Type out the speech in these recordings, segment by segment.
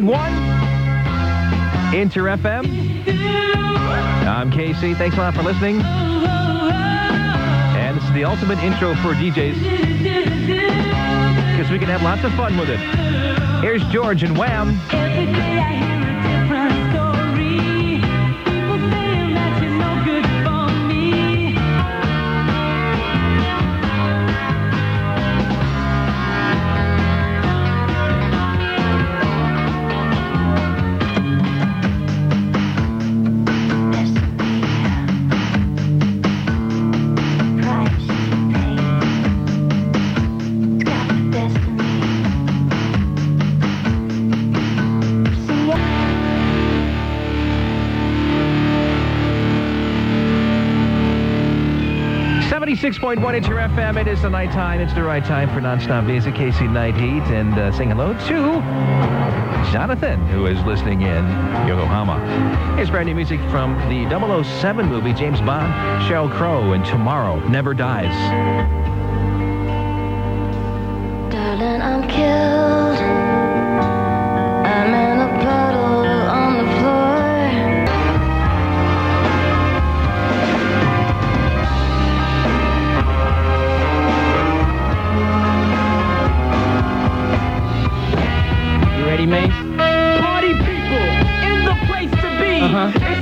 76.1 Inter FM. I'm Casey. Thanks a lot for listening. And this is the ultimate intro for DJs because we can have lots of fun with it. Here's George and Wham. 96.1 it's your FM. It is the night time. It's the right time for nonstop music. Casey Night Heat. And uh, saying hello to Jonathan, who is listening in Yokohama. Here's brand new music from the 007 movie, James Bond, Sheryl Crow, and Tomorrow Never Dies. Darling, I'm killed.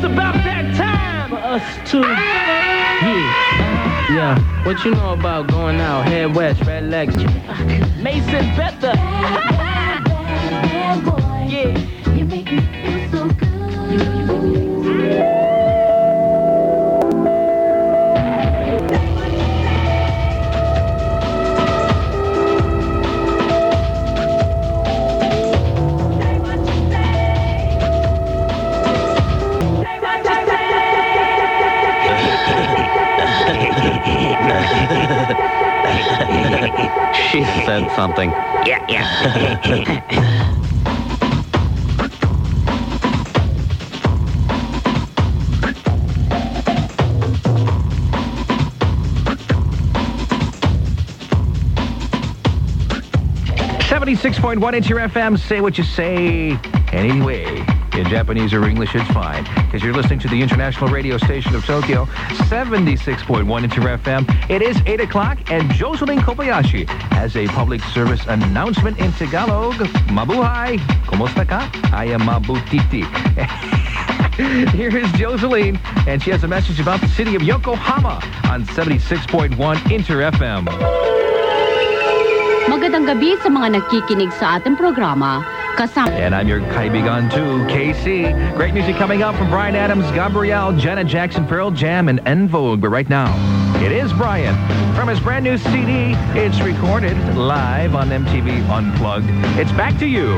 About that time. For us too. Yeah. Yeah. What you know about going out? Head west, red legs. Mason Betha. yeah. You make me feel so good. She said something. Yeah, yeah. Seventy-six point one It's your FM. Say what you say anyway. In Japanese or English, it's fine. Because you're listening to the international radio station of Tokyo, 76.1 Inter FM. It is 8 o'clock, and Jocelyn Kobayashi has a public service announcement in Tagalog. Mabuhay! Kumusta ka? I am Mabutiti. Here is Jocelyn, and she has a message about the city of Yokohama on 76.1 Inter FM. Magandang gabi sa mga nakikinig sa ating programa. And I'm your kaibigan too, KC. Great music coming up from Bryan Adams, Gabrielle, Janet Jackson, Pearl Jam, and En Vogue. But right now, it is Bryan. From his brand new CD, it's recorded live on MTV Unplugged. It's back to you.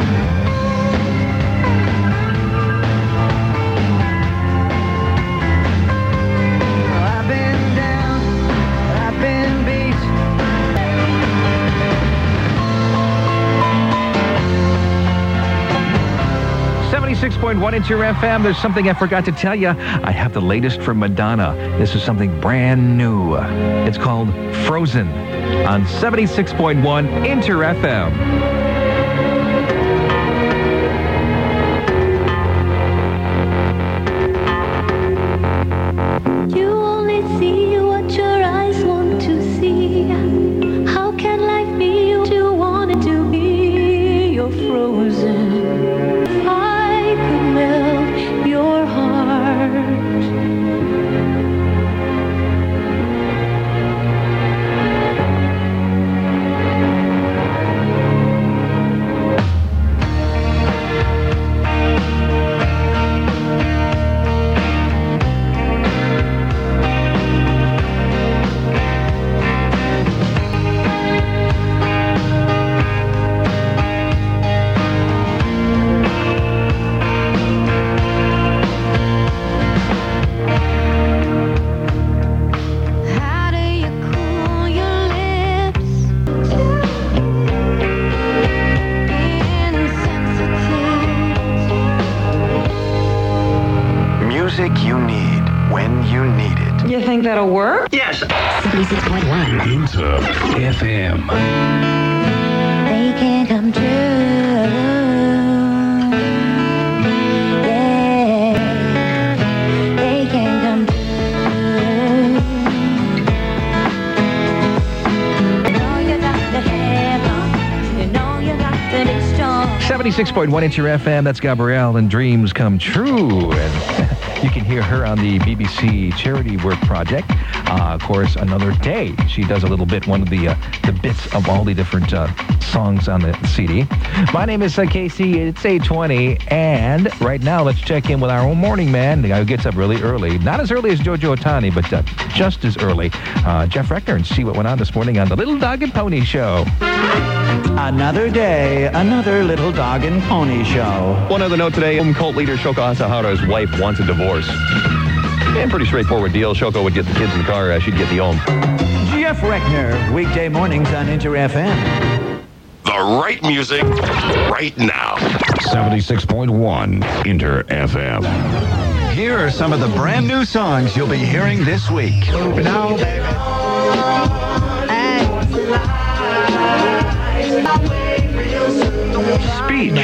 76.1 Inter FM. There's something I forgot to tell you. I have the latest from Madonna. This is something brand new. It's called Frozen on 76.1 Inter FM. music you need when you need it. You think that'll work? Yes. 76.1 Inter FM. They can come true. Yeah. They can come true. 76.1 Inter FM. That's Gabrielle and Dreams Come True. And you can hear her on the BBC Charity Work Project. Uh, of course, Another Day. She does a little bit, one of the uh, the bits of all the different uh, songs on the CD. My name is uh, Casey. It's 820. And right now, let's check in with our own morning man, the guy who gets up really early. Not as early as Jojo Otani, but uh, just as early. Uh, Jeff Reckner, and see what went on this morning on the Little Dog and Pony Show. Another day, another little dog and pony show. One other note today, um, cult leader Shoko Asahara's wife wants a divorce. And pretty straightforward deal. Shoko would get the kids in the car, uh, she'd get the home. Jeff Reckner, weekday mornings on Inter FM. The right music right now. 76.1 Inter FM. Here are some of the brand new songs you'll be hearing this week. Now, Speech.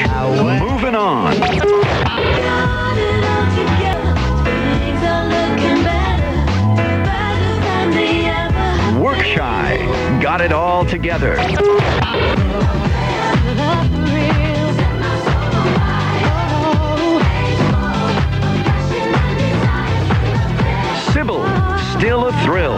Moving on. Got it all together. Sybil. Still a thrill.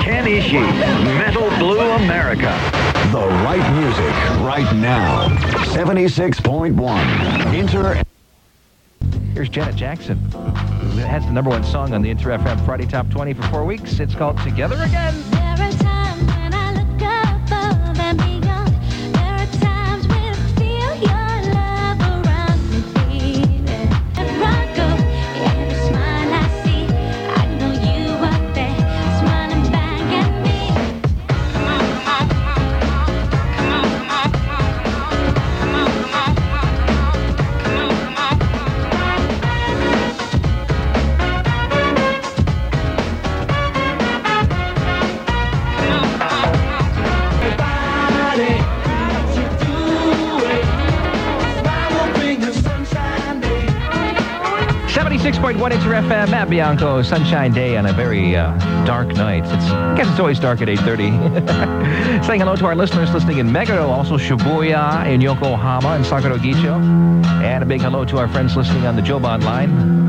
Ken Ishii. Metal Blue America. The right music right now. 76.1 Inter Here's Janet Jackson. It has the number one song on the Inter FM Friday Top 20 for four weeks. It's called Together Again. Inter FM, Matt Bianco, sunshine day on a very uh, dark night. It's, I guess it's always dark at 8.30. Saying hello to our listeners listening in Meguro, also Shibuya, in Yokohama, and Sakuragicho. And a big hello to our friends listening on the Joban line.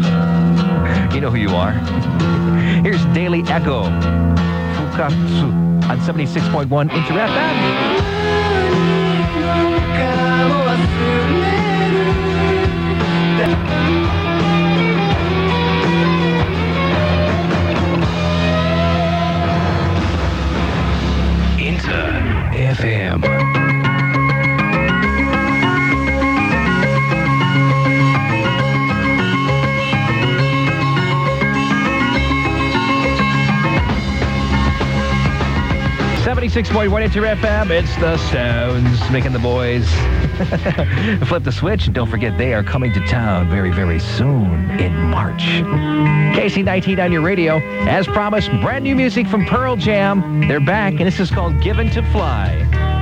You know who you are. Here's Daily Echo, Fukatsu, on 76.1 Inter FM. FM. Seventy-six point one Inter FM. It's the Stones making the boys flip the switch, and don't forget they are coming to town very, very soon in March. KC19 on your radio, as promised. Brand new music from Pearl Jam. They're back, and this is called "Given to Fly."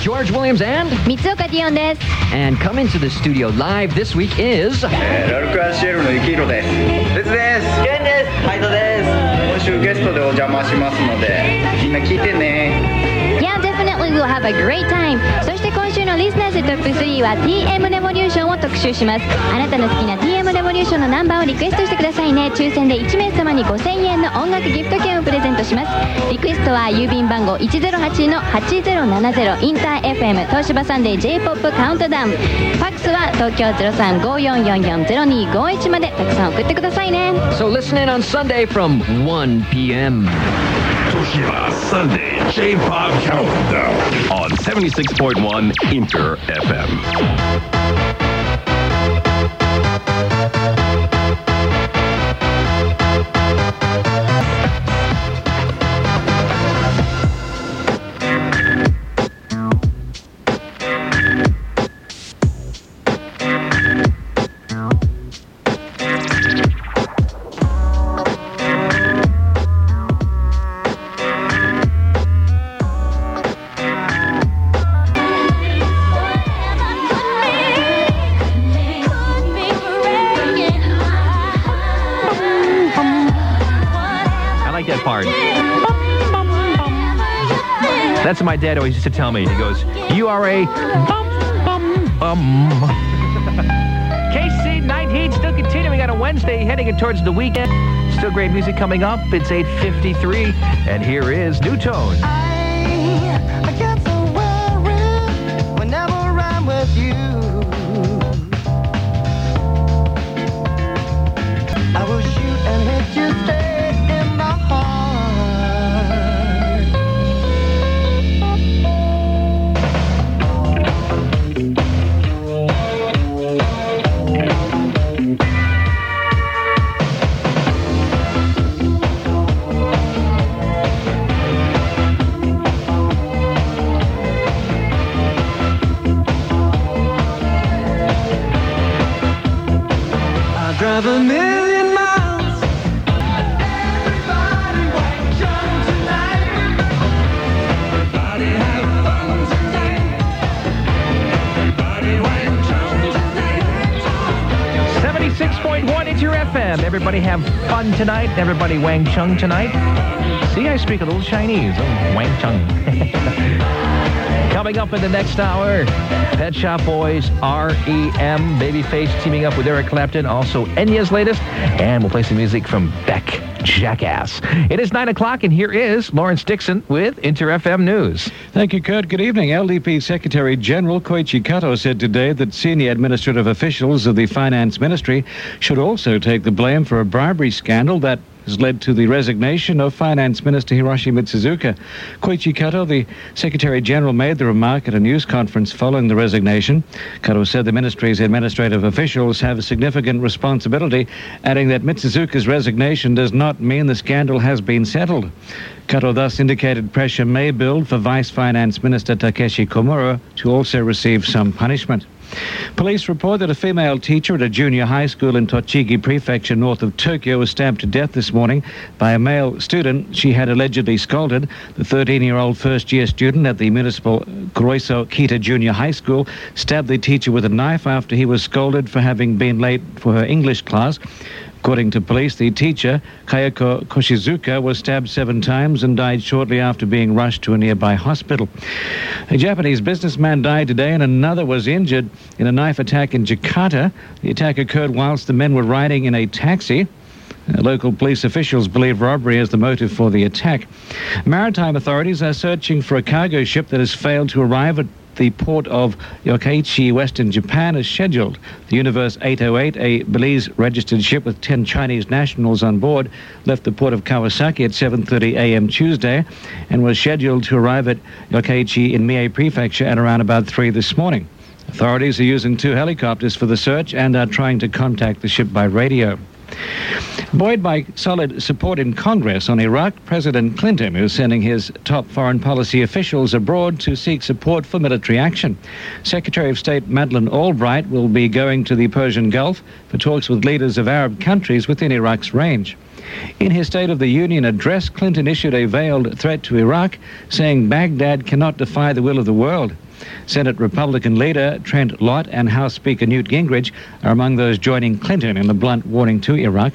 George Williams and Mitsuka Dion desu. And come into the studio live this week is ラルクアンシエルの雪色です。鉄です。ゲンです。ハイドです。今週ゲストでお邪魔しますので、みんな聞いてね。And we'll have a great time そして今週のリスナーズトップ3は TM レボリューションを特集します。あなたの好きな TM レボリューションのナンバーをリクエストしてくださいね。抽選で1名様に5000円の音楽ギフト券をプレゼントします。リクエストは郵便番号108-8070インター FM 東芝サンデー J-POP カウントダウン。ファックスは東京0354440251までたくさん送ってくださいね。so listen in on Sunday from 1 p.m. Sunday J-Pop Countdown on seventy-six point one Inter FM. That's what my dad always used to tell me. He goes, You are a bum, bum, bum. KC Night Heat still continuing on a Wednesday, heading towards the weekend. Still great music coming up. It's 8.53, and here is New Tone. Drive a million Everybody have fun tonight. Everybody Wang Chung tonight. See, I speak a little Chinese. Wang Chung. Coming up in the next hour, Pet Shop Boys, R.E.M. Babyface teaming up with Eric Clapton. Also, Enya's latest. And we'll play some music from Beck Jackass. It is 9 o'clock, and here is Lawrence Dixon with Inter FM News. Thank you, Kurt. Good evening. LDP Secretary General Koichi Kato said today that senior administrative officials of the Finance Ministry should also take the blame for a bribery scandal that has led to the resignation of Finance Minister Hiroshi Mitsuzuka. Koichi Kato, the Secretary General, made the remark at a news conference following the resignation. Kato said the ministry's administrative officials have significant responsibility, adding that Mitsuzuka's resignation does not mean the scandal has been settled. Kato thus indicated pressure may build for Vice Finance Minister Takeshi Komura to also receive some punishment. Police report that a female teacher at a junior high school in Tochigi Prefecture north of Tokyo was stabbed to death this morning by a male student she had allegedly scolded. The 13-year-old first-year student at the municipal Kuroiso Kita Junior High School stabbed the teacher with a knife after he was scolded for having been late for her English class. According to police, the teacher, Kayako Koshizuka, was stabbed seven times and died shortly after being rushed to a nearby hospital. A Japanese businessman died today and another was injured in a knife attack in Jakarta. The attack occurred whilst the men were riding in a taxi. Uh, Local police officials believe robbery is the motive for the attack. Maritime authorities are searching for a cargo ship that has failed to arrive at the port of Yokkaichi, western Japan, is scheduled. The Universe 808, a Belize-registered ship with 10 Chinese nationals on board, left the port of Kawasaki at 7.30 a.m. Tuesday and was scheduled to arrive at Yokkaichi in Mie Prefecture at around about 3 this morning. Authorities are using two helicopters for the search and are trying to contact the ship by radio. Buoyed by solid support in Congress on Iraq, President Clinton is sending his top foreign policy officials abroad to seek support for military action. Secretary of State Madeleine Albright will be going to the Persian Gulf for talks with leaders of Arab countries within Iraq's range. In his State of the Union address, Clinton issued a veiled threat to Iraq, saying Baghdad cannot defy the will of the world. Senate Republican leader Trent Lott and House Speaker Newt Gingrich are among those joining Clinton in the blunt warning to Iraq.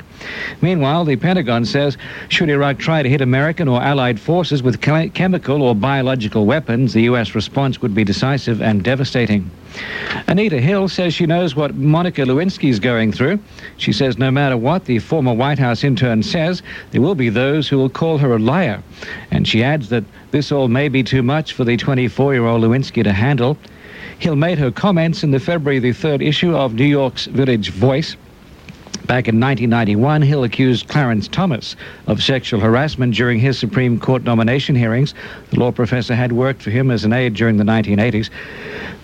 Meanwhile, the Pentagon says should Iraq try to hit American or allied forces with chemical or biological weapons, the U.S. response would be decisive and devastating. Anita Hill says she knows what Monica Lewinsky is going through. She says no matter what the former White House intern says, there will be those who will call her a liar. And she adds that this all may be too much for the 24-year-old Lewinsky to handle. Hill made her comments in the February the 3rd issue of New York's Village Voice. Back in 1991, Hill accused Clarence Thomas of sexual harassment during his Supreme Court nomination hearings. The law professor had worked for him as an aide during the 1980s.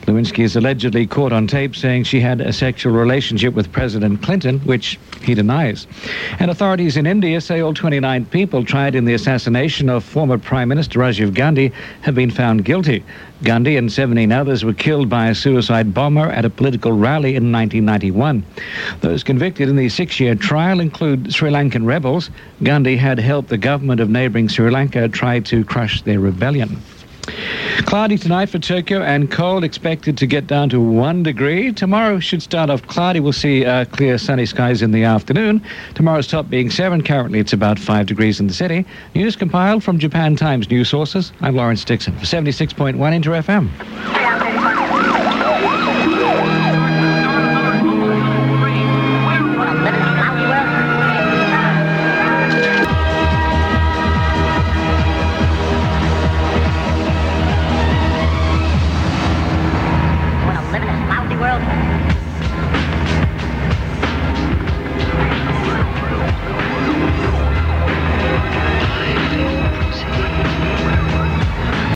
Lewinsky is allegedly caught on tape saying she had a sexual relationship with President Clinton, which he denies. And authorities in India say all 29 people tried in the assassination of former Prime Minister Rajiv Gandhi have been found guilty. Gandhi and 17 others were killed by a suicide bomber at a political rally in 1991. Those convicted in the six-year trial include Sri Lankan rebels. Gandhi had helped the government of neighboring Sri Lanka try to crush their rebellion. Cloudy tonight for Tokyo and cold expected to get down to one degree. Tomorrow should start off cloudy. We'll see uh, clear sunny skies in the afternoon. Tomorrow's top being seven. Currently it's about five degrees in the city. News compiled from Japan Times news sources. I'm Lawrence Dixon for 76.1 Inter FM.